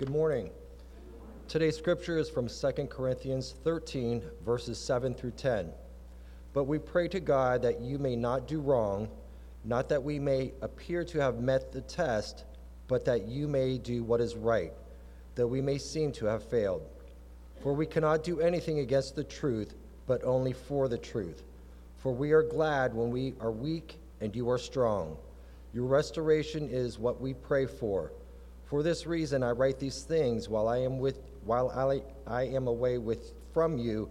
Good morning. Today's scripture is from 2 Corinthians 13, verses 7 through 10. But we pray to God that you may not do wrong, not that we may appear to have met the test, but that you may do what is right, that we may seem to have failed. For we cannot do anything against the truth, but only for the truth. For we are glad when we are weak and you are strong. Your restoration is what we pray for. For this reason I write these things while I am with while I, I am away with from you,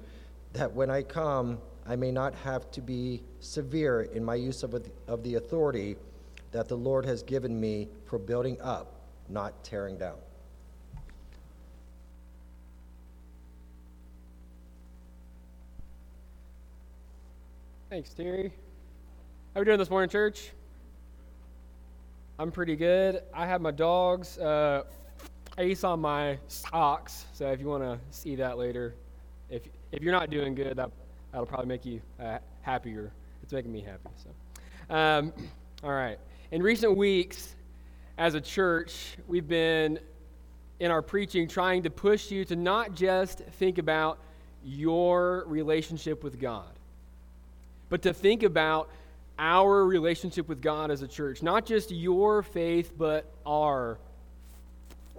that when I come I may not have to be severe in my use of, of the authority that the Lord has given me for building up, not tearing down. Thanks, Terry. How are we doing this morning, church? I'm pretty good. I have my dog's uh, ace on my socks, so if you want to see that later, if if you're not doing good, that that'll probably make you uh, happier. It's making me happy. So, um, all right. In recent weeks, as a church, we've been in our preaching trying to push you to not just think about your relationship with God but to think about our relationship with God as a church. Not just your faith, but our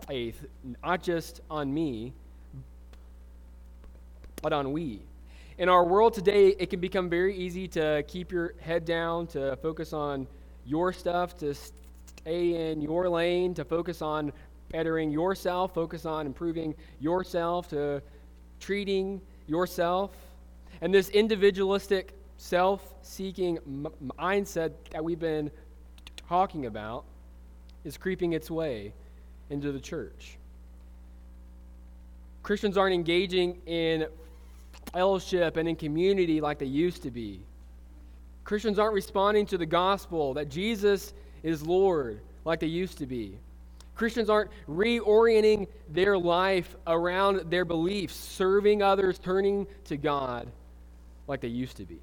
faith. Not just on me, but on we. In our world today, it can become very easy to keep your head down, to focus on your stuff, to stay in your lane, to focus on bettering yourself, focus on improving yourself, to treating yourself. And this individualistic self seeking mindset that we've been talking about is creeping its way into the church. Christians aren't engaging in fellowship and in community like they used to be. Christians aren't responding to the gospel that Jesus is Lord like they used to be. Christians aren't reorienting their life around their beliefs, serving others, turning to God like they used to be.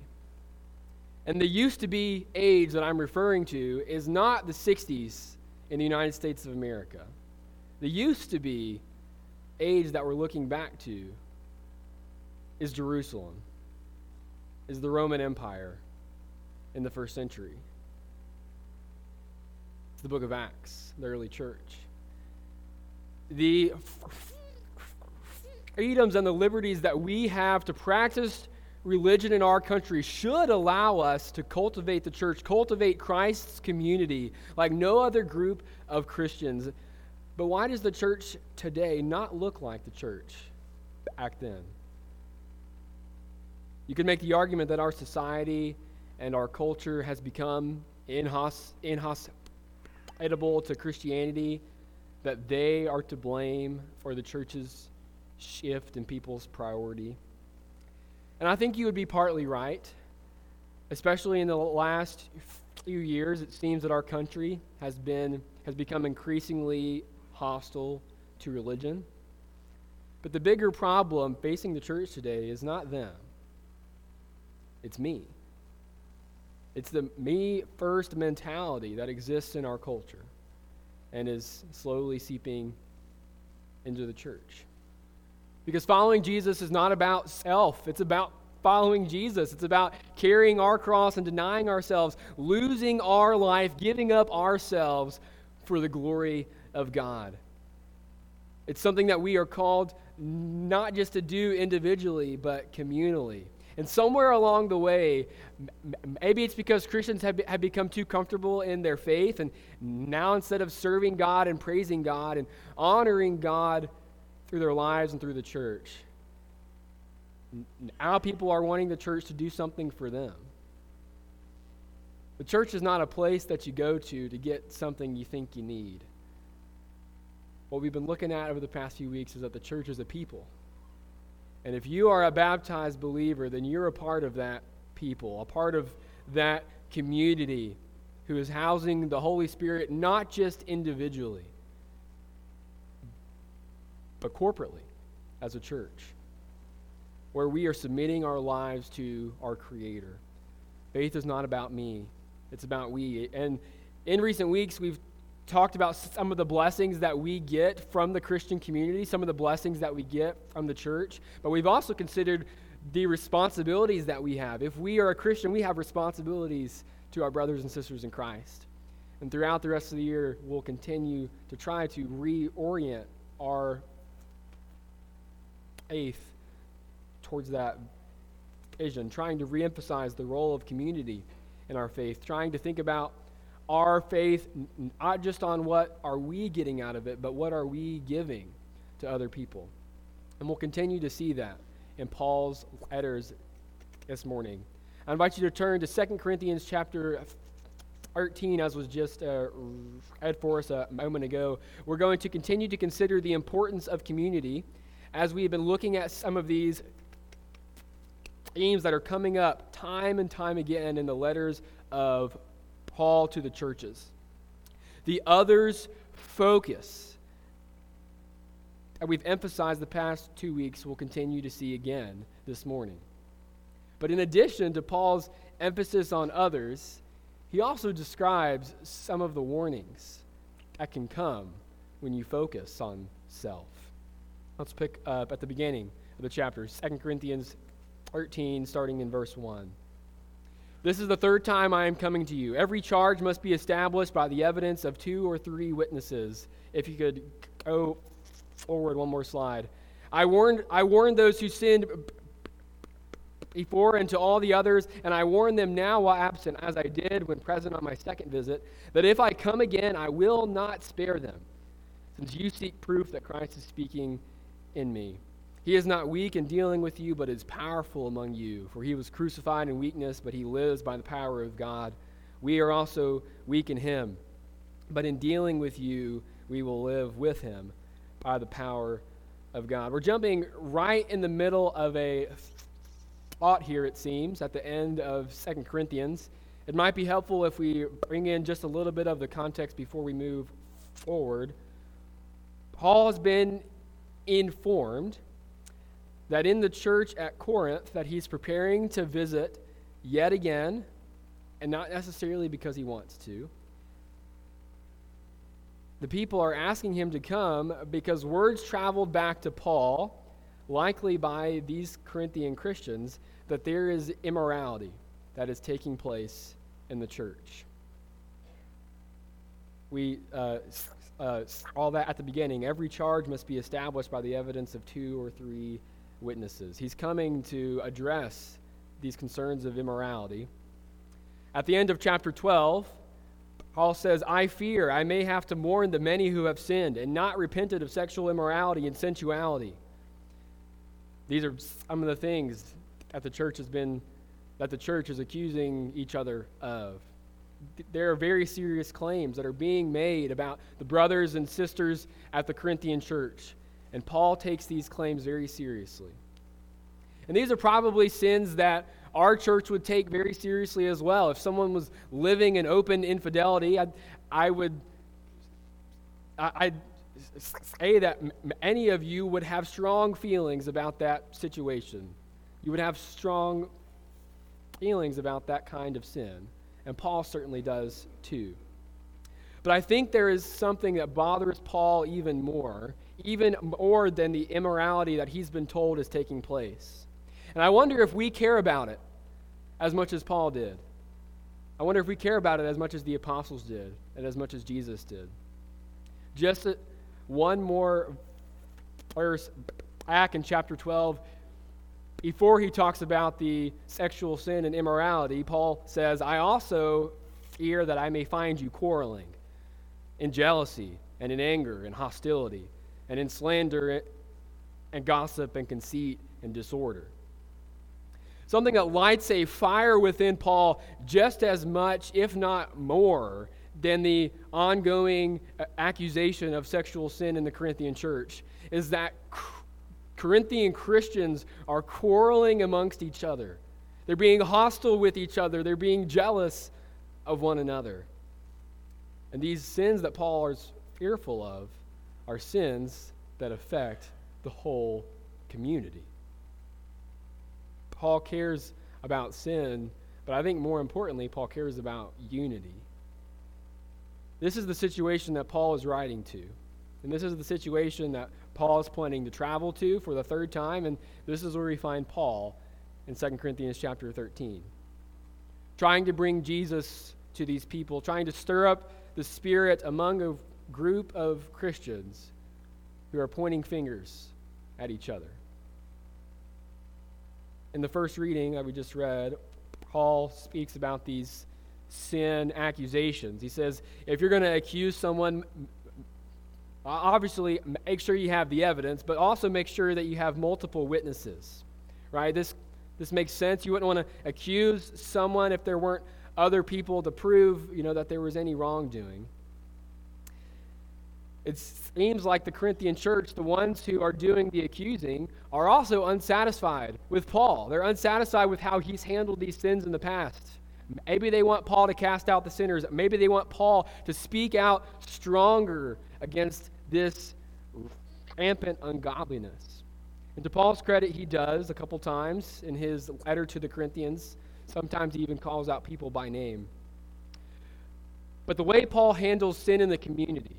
And the used to be age that I'm referring to is not the 60s in the United States of America. The used to be age that we're looking back to is Jerusalem, is the Roman Empire in the first century. It's the book of Acts, the early church. The freedoms and the liberties that we have to practice religion in our country should allow us to cultivate the church, cultivate Christ's community like no other group of Christians. But why does the church today not look like the church back then? You could make the argument that our society and our culture has become inhos- inhospitable to Christianity, that they are to blame for the church's shift in people's priority. And I think you would be partly right, especially in the last few years. It seems that our country has been has become increasingly hostile to religion. But the bigger problem facing the church today is not them. It's me. It's the me first mentality that exists in our culture and is slowly seeping into the church. Because following Jesus is not about self, it's about following Jesus. It's about carrying our cross and denying ourselves, losing our life, giving up ourselves for the glory of God. It's something that we are called not just to do individually, but communally. And somewhere along the way, maybe it's because Christians have, have become too comfortable in their faith, and now instead of serving God and praising God and honoring God, through their lives and through the church. Now people are wanting the church to do something for them. The church is not a place that you go to to get something you think you need. What we've been looking at over the past few weeks is that the church is a people. And if you are a baptized believer, then you're a part of that people, a part of that community who is housing the Holy Spirit not just individually, but corporately as a church, where we are submitting our lives to our Creator. Faith is not about me, it's about we. And in recent weeks, we've talked about some of the blessings that we get from the Christian community, some of the blessings that we get from the church, but we've also considered the responsibilities that we have. If we are a Christian, we have responsibilities to our brothers and sisters in Christ. And throughout the rest of the year, we'll continue to try to reorient our faith towards that vision, trying to reemphasize the role of community in our faith, trying to think about our faith not just on what are we getting out of it, but what are we giving to other people. And we'll continue to see that in Paul's letters this morning. I invite you to turn to 2 Corinthians chapter 13, as was just uh, read for us a moment ago. We're going to continue to consider the importance of community as we have been looking at some of these themes that are coming up time and time again in the letters of Paul to the churches. The others focus that we've emphasized the past two weeks, we'll continue to see again this morning. But in addition to Paul's emphasis on others, he also describes some of the warnings that can come when you focus on self. Let's pick up at the beginning of the chapter, 2 Corinthians 13, starting in verse 1. This is the third time I am coming to you. Every charge must be established by the evidence of two or three witnesses. If you could go forward one more slide. I warned, I warned those who sinned before and to all the others, and I warn them now while absent, as I did when present on my second visit, that if I come again, I will not spare them, since you seek proof that Christ is speaking in me. He is not weak in dealing with you, but is powerful among you. For he was crucified in weakness, but he lives by the power of God. We are also weak in him, but in dealing with you, we will live with him by the power of God. We're jumping right in the middle of a thought here, it seems, at the end of Second Corinthians. It might be helpful if we bring in just a little bit of the context before we move forward. Paul has been informed that in the church at Corinth that he's preparing to visit yet again, and not necessarily because he wants to. The people are asking him to come because words traveled back to Paul, likely by these Corinthian Christians, that there is immorality that is taking place in the church. We uh, uh, all that at the beginning. Every charge must be established by the evidence of two or three witnesses. He's coming to address these concerns of immorality. At the end of chapter 12, Paul says, I fear I may have to mourn the many who have sinned and not repented of sexual immorality and sensuality. These are some of the things that the church has been that the church is accusing each other of. There are very serious claims that are being made about the brothers and sisters at the Corinthian church. And Paul takes these claims very seriously. And these are probably sins that our church would take very seriously as well. If someone was living in open infidelity, I'd, I would I'd say that any of you would have strong feelings about that situation. You would have strong feelings about that kind of sin. And Paul certainly does too. But I think there is something that bothers Paul even more even more than the immorality that he's been told is taking place. And I wonder if we care about it as much as Paul did. I wonder if we care about it as much as the apostles did and as much as Jesus did. Just one more verse back in chapter 12, before he talks about the sexual sin and immorality, Paul says, I also fear that I may find you quarreling in jealousy and in anger and hostility and in slander and gossip and conceit and disorder. Something that lights a fire within Paul just as much, if not more, than the ongoing uh, accusation of sexual sin in the Corinthian church is that Corinthian Christians are quarreling amongst each other. They're being hostile with each other, they're being jealous of one another. And these sins that Paul is fearful of are sins that affect the whole community. Paul cares about sin, but I think more importantly, Paul cares about unity. This is the situation that Paul is writing to. And this is the situation that Paul is planning to travel to for the third time. And this is where we find Paul in 2 Corinthians chapter 13. Trying to bring Jesus to these people, trying to stir up the spirit among a group of Christians who are pointing fingers at each other. In the first reading that we just read, Paul speaks about these sin accusations. He says, if you're going to accuse someone, Uh, obviously make sure you have the evidence, but also make sure that you have multiple witnesses. Right? This this makes sense. You wouldn't want to accuse someone if there weren't other people to prove, you know, that there was any wrongdoing. It seems like the Corinthian church, the ones who are doing the accusing, are also unsatisfied with Paul. They're unsatisfied with how he's handled these sins in the past. Maybe they want Paul to cast out the sinners. Maybe they want Paul to speak out stronger against this rampant ungodliness. And to Paul's credit, he does a couple times in his letter to the Corinthians. Sometimes he even calls out people by name. But the way Paul handles sin in the community,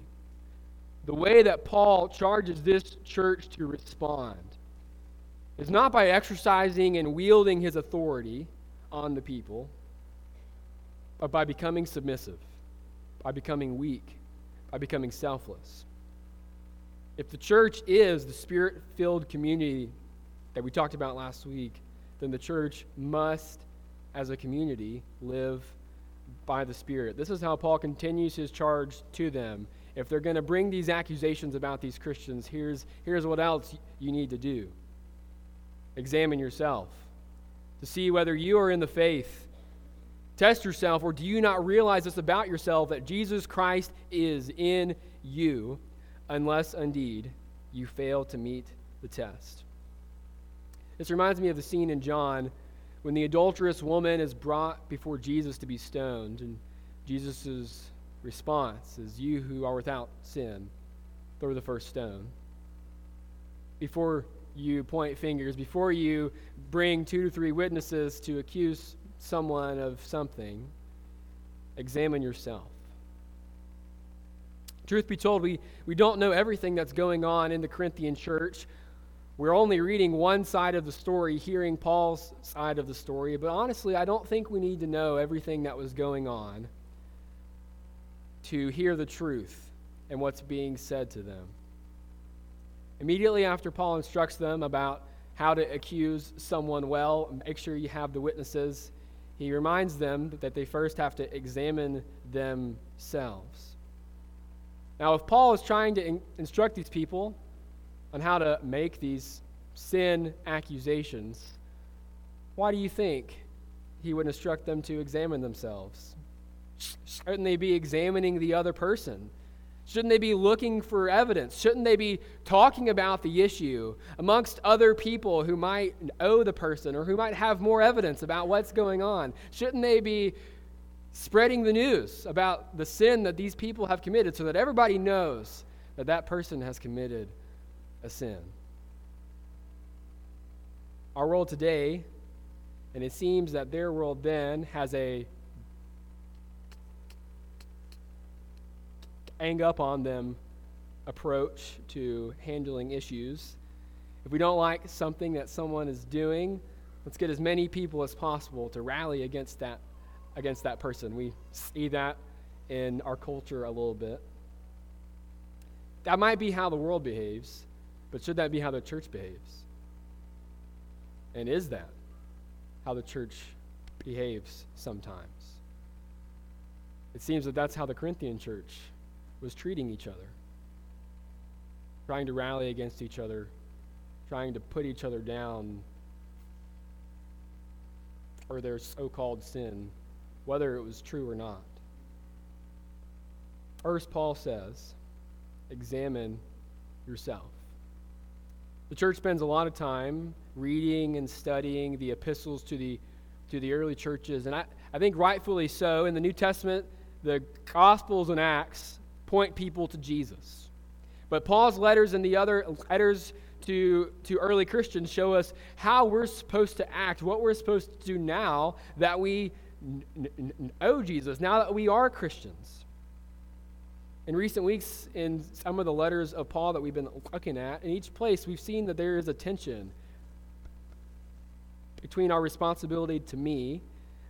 the way that Paul charges this church to respond, is not by exercising and wielding his authority on the people, but by becoming submissive, by becoming weak, by becoming selfless. If the church is the spirit filled community that we talked about last week, then the church must, as a community, live by the Spirit. This is how Paul continues his charge to them. If they're going to bring these accusations about these Christians, here's, here's what else you need to do examine yourself to see whether you are in the faith Test yourself, or do you not realize this about yourself that Jesus Christ is in you, unless indeed you fail to meet the test? This reminds me of the scene in John when the adulterous woman is brought before Jesus to be stoned, and Jesus' response is, You who are without sin, throw the first stone. Before you point fingers, before you bring two to three witnesses to accuse someone of something, examine yourself. Truth be told, we, we don't know everything that's going on in the Corinthian church. We're only reading one side of the story, hearing Paul's side of the story, but honestly, I don't think we need to know everything that was going on to hear the truth and what's being said to them. Immediately after Paul instructs them about how to accuse someone well, make sure you have the witnesses he reminds them that they first have to examine themselves. Now, if Paul is trying to in- instruct these people on how to make these sin accusations, why do you think he would instruct them to examine themselves? Shouldn't they be examining the other person? Shouldn't they be looking for evidence? Shouldn't they be talking about the issue amongst other people who might owe the person or who might have more evidence about what's going on? Shouldn't they be spreading the news about the sin that these people have committed so that everybody knows that that person has committed a sin? Our world today, and it seems that their world then, has a hang up on them approach to handling issues. If we don't like something that someone is doing, let's get as many people as possible to rally against that against that person. We see that in our culture a little bit. That might be how the world behaves, but should that be how the church behaves? And is that how the church behaves sometimes? It seems that that's how the Corinthian church was treating each other, trying to rally against each other, trying to put each other down for their so called sin, whether it was true or not. First, Paul says, examine yourself. The church spends a lot of time reading and studying the epistles to the, to the early churches, and I, I think rightfully so. In the New Testament, the Gospels and Acts point people to Jesus. But Paul's letters and the other letters to, to early Christians show us how we're supposed to act, what we're supposed to do now that we know oh, Jesus, now that we are Christians. In recent weeks, in some of the letters of Paul that we've been looking at, in each place, we've seen that there is a tension between our responsibility to me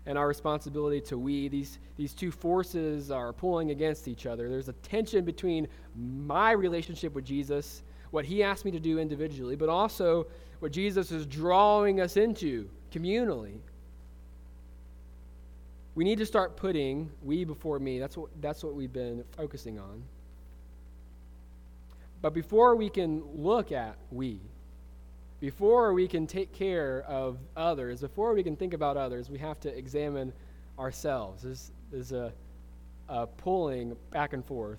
and our responsibility to we. These, these two forces are pulling against each other. There's a tension between my relationship with Jesus, what he asked me to do individually, but also what Jesus is drawing us into communally. We need to start putting we before me. That's what, that's what we've been focusing on. But before we can look at we, before we can take care of others, before we can think about others, we have to examine ourselves. There's, there's a, a pulling back and forth.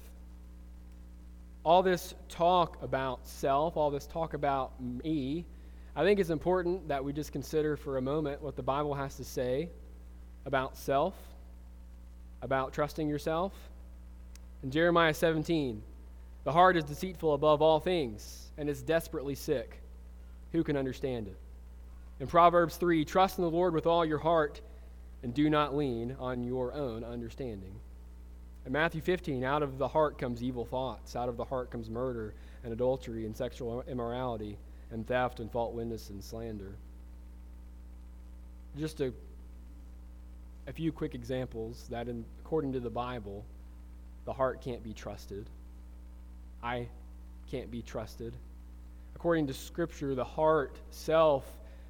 All this talk about self, all this talk about me, I think it's important that we just consider for a moment what the Bible has to say about self, about trusting yourself. In Jeremiah 17, the heart is deceitful above all things and is desperately sick. Who can understand it? In Proverbs 3, trust in the Lord with all your heart and do not lean on your own understanding. In Matthew 15, out of the heart comes evil thoughts, out of the heart comes murder and adultery and sexual immorality and theft and fault witness and slander. Just a a few quick examples that, in, according to the Bible, the heart can't be trusted. I can't be trusted. According to Scripture, the heart, self,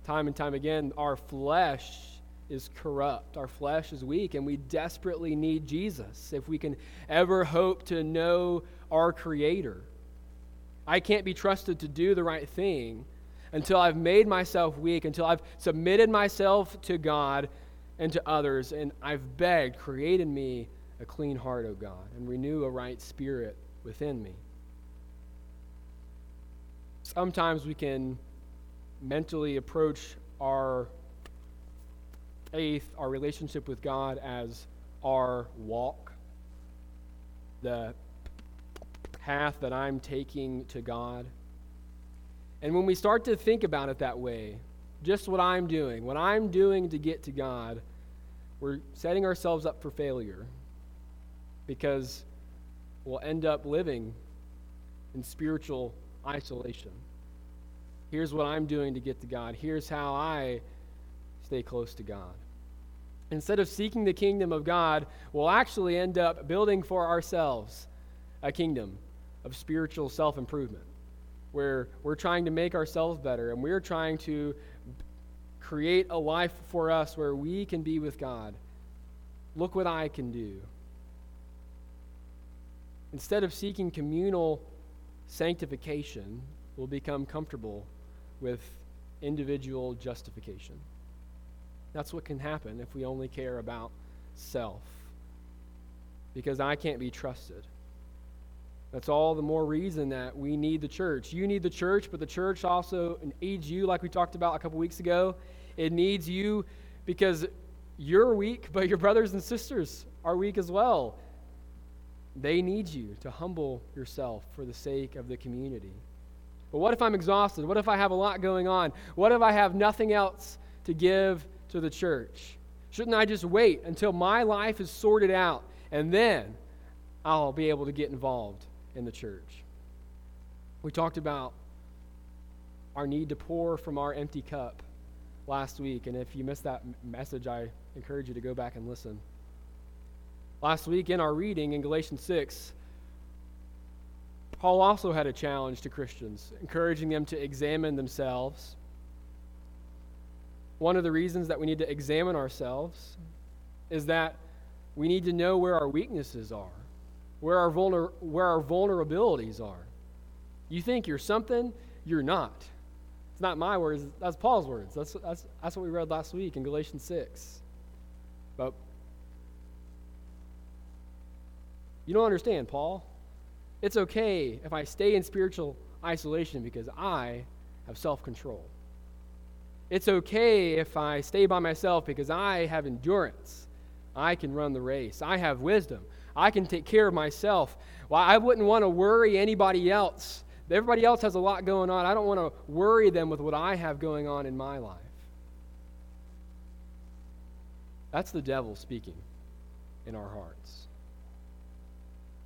time and time again, our flesh is corrupt. Our flesh is weak, and we desperately need Jesus if we can ever hope to know our Creator. I can't be trusted to do the right thing until I've made myself weak, until I've submitted myself to God and to others. And I've begged, create in me a clean heart, O God, and renew a right spirit within me. Sometimes we can mentally approach our faith, our relationship with God, as our walk, the path that I'm taking to God. And when we start to think about it that way, just what I'm doing, what I'm doing to get to God, we're setting ourselves up for failure because we'll end up living in spiritual isolation. Here's what I'm doing to get to God. Here's how I stay close to God. Instead of seeking the kingdom of God, we'll actually end up building for ourselves a kingdom of spiritual self improvement where we're trying to make ourselves better and we're trying to create a life for us where we can be with God. Look what I can do. Instead of seeking communal sanctification, we'll become comfortable with individual justification. That's what can happen if we only care about self. Because I can't be trusted. That's all the more reason that we need the church. You need the church, but the church also needs you, like we talked about a couple weeks ago. It needs you because you're weak, but your brothers and sisters are weak as well. They need you to humble yourself for the sake of the community. But what if I'm exhausted? What if I have a lot going on? What if I have nothing else to give to the church? Shouldn't I just wait until my life is sorted out and then I'll be able to get involved in the church? We talked about our need to pour from our empty cup last week. And if you missed that message, I encourage you to go back and listen. Last week in our reading in Galatians 6, Paul also had a challenge to Christians, encouraging them to examine themselves. One of the reasons that we need to examine ourselves is that we need to know where our weaknesses are, where our, vulner- where our vulnerabilities are. You think you're something, you're not. It's not my words, that's Paul's words. That's, that's, that's what we read last week in Galatians 6. But you don't understand, Paul. It's okay if I stay in spiritual isolation because I have self control. It's okay if I stay by myself because I have endurance. I can run the race. I have wisdom. I can take care of myself. Well, I wouldn't want to worry anybody else Everybody else has a lot going on. I don't want to worry them with what I have going on in my life. That's the devil speaking in our hearts.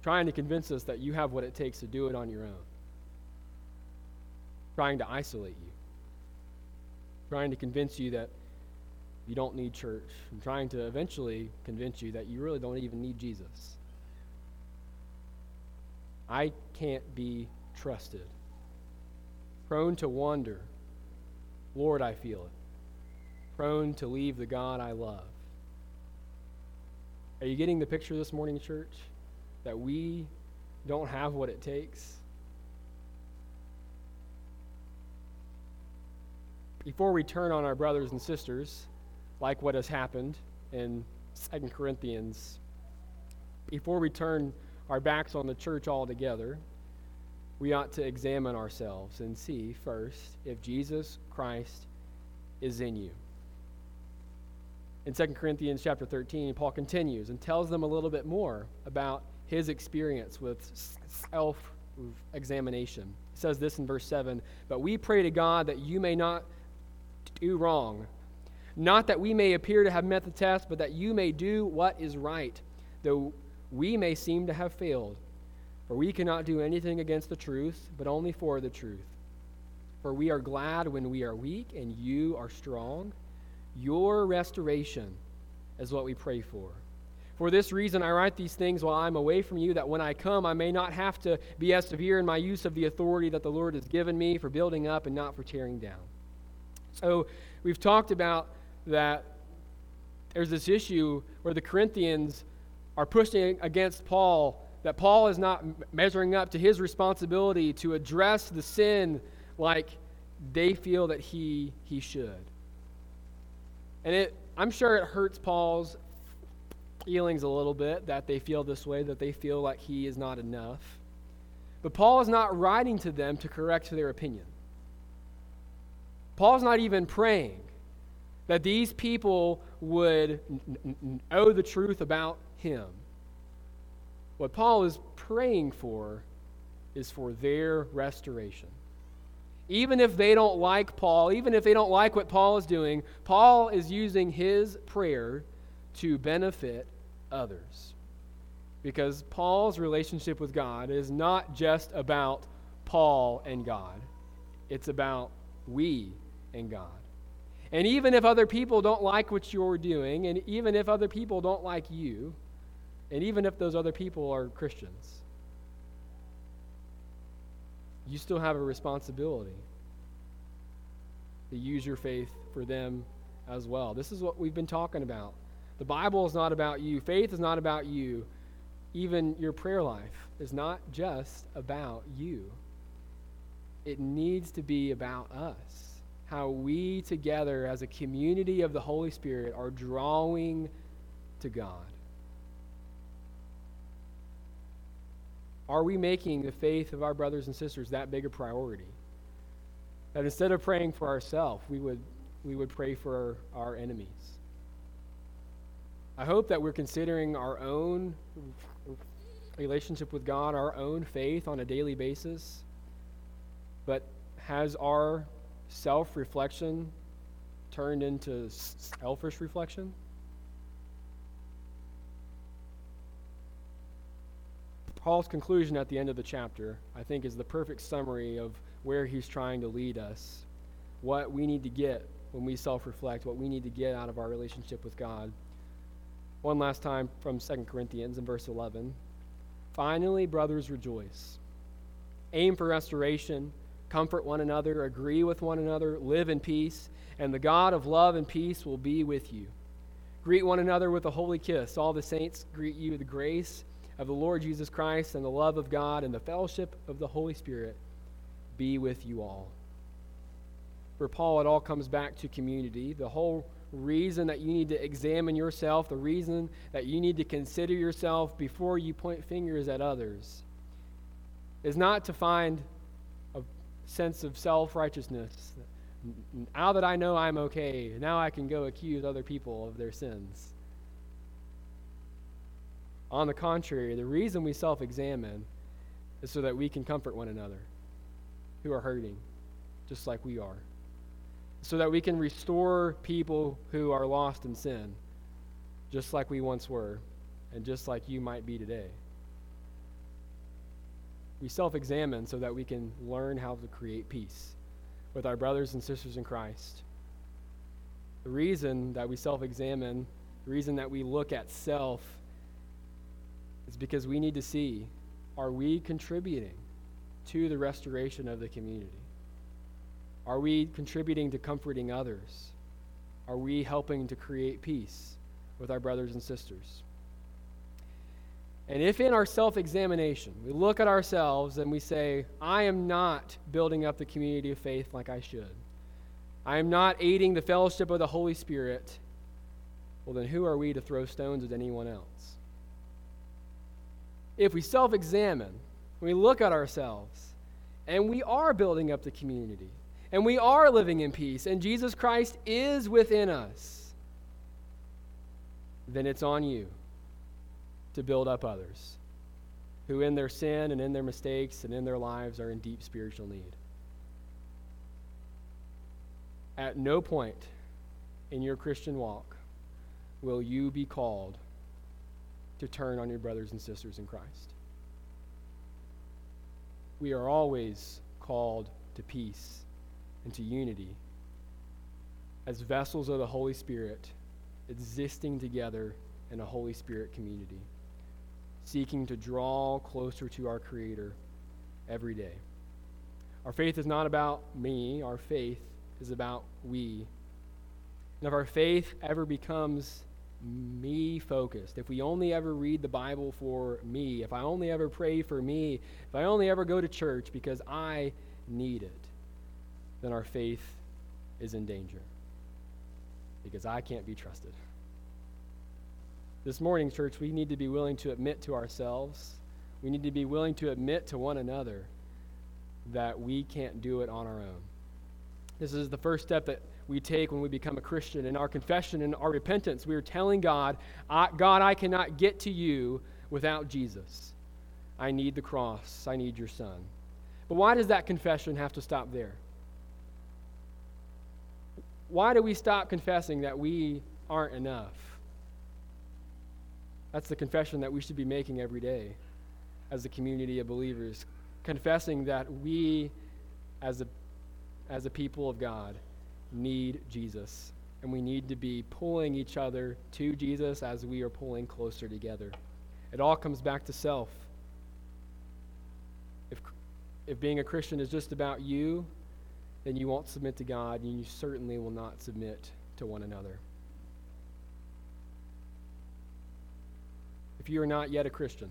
trying to convince us that you have what it takes to do it on your own, trying to isolate you, trying to convince you that you don't need church, and trying to eventually convince you that you really don't even need Jesus. I can't be trusted. Prone to wander. Lord, I feel it. Prone to leave the God I love. Are you getting the picture this morning, church? That we don't have what it takes? Before we turn on our brothers and sisters, like what has happened in Second Corinthians, before we turn our backs on the church altogether, we ought to examine ourselves and see first if Jesus Christ is in you. In 2 Corinthians chapter 13, Paul continues and tells them a little bit more about his experience with self examination. He says this in verse 7 But we pray to God that you may not do wrong not that we may appear to have met the test, but that you may do what is right, though we may seem to have failed. For we cannot do anything against the truth, but only for the truth. For we are glad when we are weak and you are strong. Your restoration is what we pray for. For this reason, I write these things while I'm away from you, that when I come, I may not have to be as severe in my use of the authority that the Lord has given me for building up and not for tearing down. So, we've talked about that there's this issue where the Corinthians are pushing against Paul, that Paul is not measuring up to his responsibility to address the sin like they feel that he, he should. And it, I'm sure it hurts Paul's feelings a little bit that they feel this way, that they feel like he is not enough. But Paul is not writing to them to correct their opinion. Paul's not even praying that these people would know the truth about him. What Paul is praying for is for their restoration. Even if they don't like Paul, even if they don't like what Paul is doing, Paul is using his prayer to benefit others. Because Paul's relationship with God is not just about Paul and God, it's about we and God. And even if other people don't like what you're doing, and even if other people don't like you, and even if those other people are Christians, you still have a responsibility to use your faith for them as well. This is what we've been talking about. The Bible is not about you, faith is not about you. Even your prayer life is not just about you, it needs to be about us how we together as a community of the Holy Spirit are drawing to God. Are we making the faith of our brothers and sisters that big a priority? That instead of praying for ourselves, we would, we would pray for our, our enemies. I hope that we're considering our own relationship with God, our own faith on a daily basis. But has our self reflection turned into selfish reflection? Paul's conclusion at the end of the chapter, I think, is the perfect summary of where he's trying to lead us, what we need to get when we self reflect, what we need to get out of our relationship with God. One last time from 2 Corinthians in verse 11. Finally, brothers, rejoice. Aim for restoration comfort one another, agree with one another, live in peace, and the God of love and peace will be with you. Greet one another with a holy kiss. All the saints greet you. The grace of the Lord Jesus Christ and the love of God and the fellowship of the Holy Spirit be with you all. For Paul, it all comes back to community. The whole reason that you need to examine yourself, the reason that you need to consider yourself before you point fingers at others, is not to find a sense of self righteousness. Now that I know I'm okay, now I can go accuse other people of their sins. On the contrary, the reason we self examine is so that we can comfort one another who are hurting, just like we are. So that we can restore people who are lost in sin, just like we once were, and just like you might be today. we self examine so that we can learn how to create peace with our brothers and sisters in Christ. The reason that we self examine, the reason that we look at self, is because we need to see are we contributing to the restoration of the community? Are we contributing to comforting others? Are we helping to create peace with our brothers and sisters? And if in our self examination we look at ourselves and we say, I am not building up the community of faith like I should, I am not aiding the fellowship of the Holy Spirit, well, then who are we to throw stones at anyone else? If we self examine, we look at ourselves, and we are building up the community, and we are living in peace, and Jesus Christ is within us, then it's on you to build up others who, in their sin and in their mistakes and in their lives, are in deep spiritual need. At no point in your Christian walk will you be called to turn on your brothers and sisters in Christ. We are always called to peace and to unity as vessels of the Holy Spirit existing together in a Holy Spirit community seeking to draw closer to our Creator every day. Our faith is not about me, our faith is about we. And if our faith ever becomes me focused, if we only ever read the Bible for me, if I only ever pray for me, if I only ever go to church because I need it, then our faith is in danger because I can't be trusted. This morning, church, we need to be willing to admit to ourselves, we need to be willing to admit to one another that we can't do it on our own. This is the first step that we take when we become a Christian. In our confession and our repentance, we are telling God, God, I cannot get to you without Jesus. I need the cross. I need your son. But why does that confession have to stop there? Why do we stop confessing that we aren't enough? That's the confession that we should be making every day as a community of believers, confessing that we, as a, as a people of God, need Jesus. And we need to be pulling each other to Jesus as we are pulling closer together. It all comes back to self. If, if being a Christian is just about you, then you won't submit to God, and you certainly will not submit to one another. if you are not yet a Christian.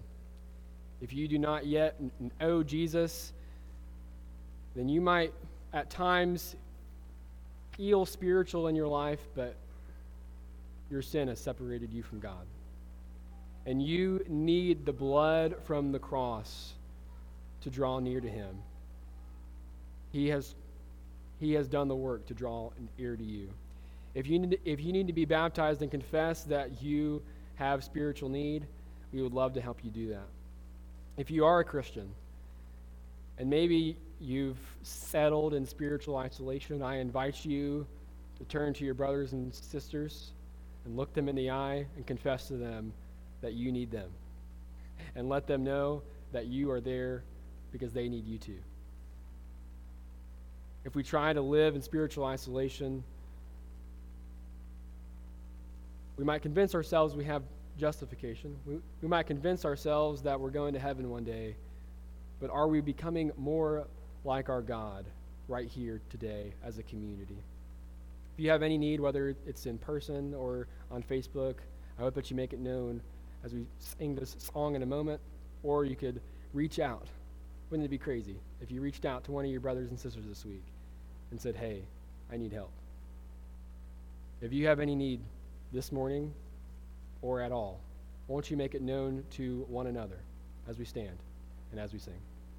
If you do not yet know Jesus, then you might at times feel spiritual in your life, but your sin has separated you from God. And you need the blood from the cross to draw near to Him. He has, he has done the work to draw near to you. If you, need to, if you need to be baptized and confess that you have spiritual need, we would love to help you do that. If you are a Christian, and maybe you've settled in spiritual isolation, I invite you to turn to your brothers and sisters and look them in the eye and confess to them that you need them. And let them know that you are there because they need you too. If we try to live in spiritual isolation, we might convince ourselves we have justification. We, we might convince ourselves that we're going to heaven one day, but are we becoming more like our God right here today as a community? If you have any need, whether it's in person or on Facebook, I hope that you make it known as we sing this song in a moment, or you could reach out. Wouldn't it be crazy if you reached out to one of your brothers and sisters this week and said, Hey, I need help? If you have any need this morning, or at all. Won't you make it known to one another as we stand and as we sing?